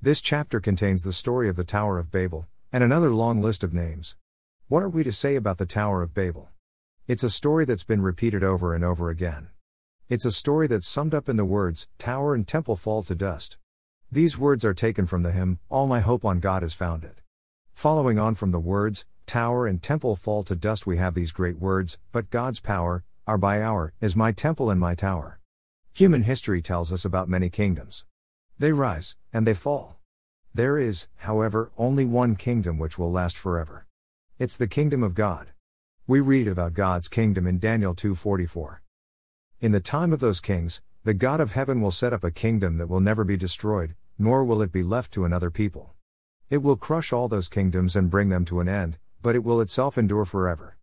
This chapter contains the story of the Tower of Babel, and another long list of names. What are we to say about the Tower of Babel? It's a story that's been repeated over and over again. It's a story that's summed up in the words, Tower and temple fall to dust. These words are taken from the hymn, All My Hope on God is Founded. Following on from the words, Tower and temple fall to dust, we have these great words, But God's power, hour by hour, is my temple and my tower. Human history tells us about many kingdoms. They rise, and they fall. There is, however, only one kingdom which will last forever. It's the kingdom of God. We read about God's kingdom in Daniel 2:44. In the time of those kings, the God of heaven will set up a kingdom that will never be destroyed, nor will it be left to another people. It will crush all those kingdoms and bring them to an end, but it will itself endure forever.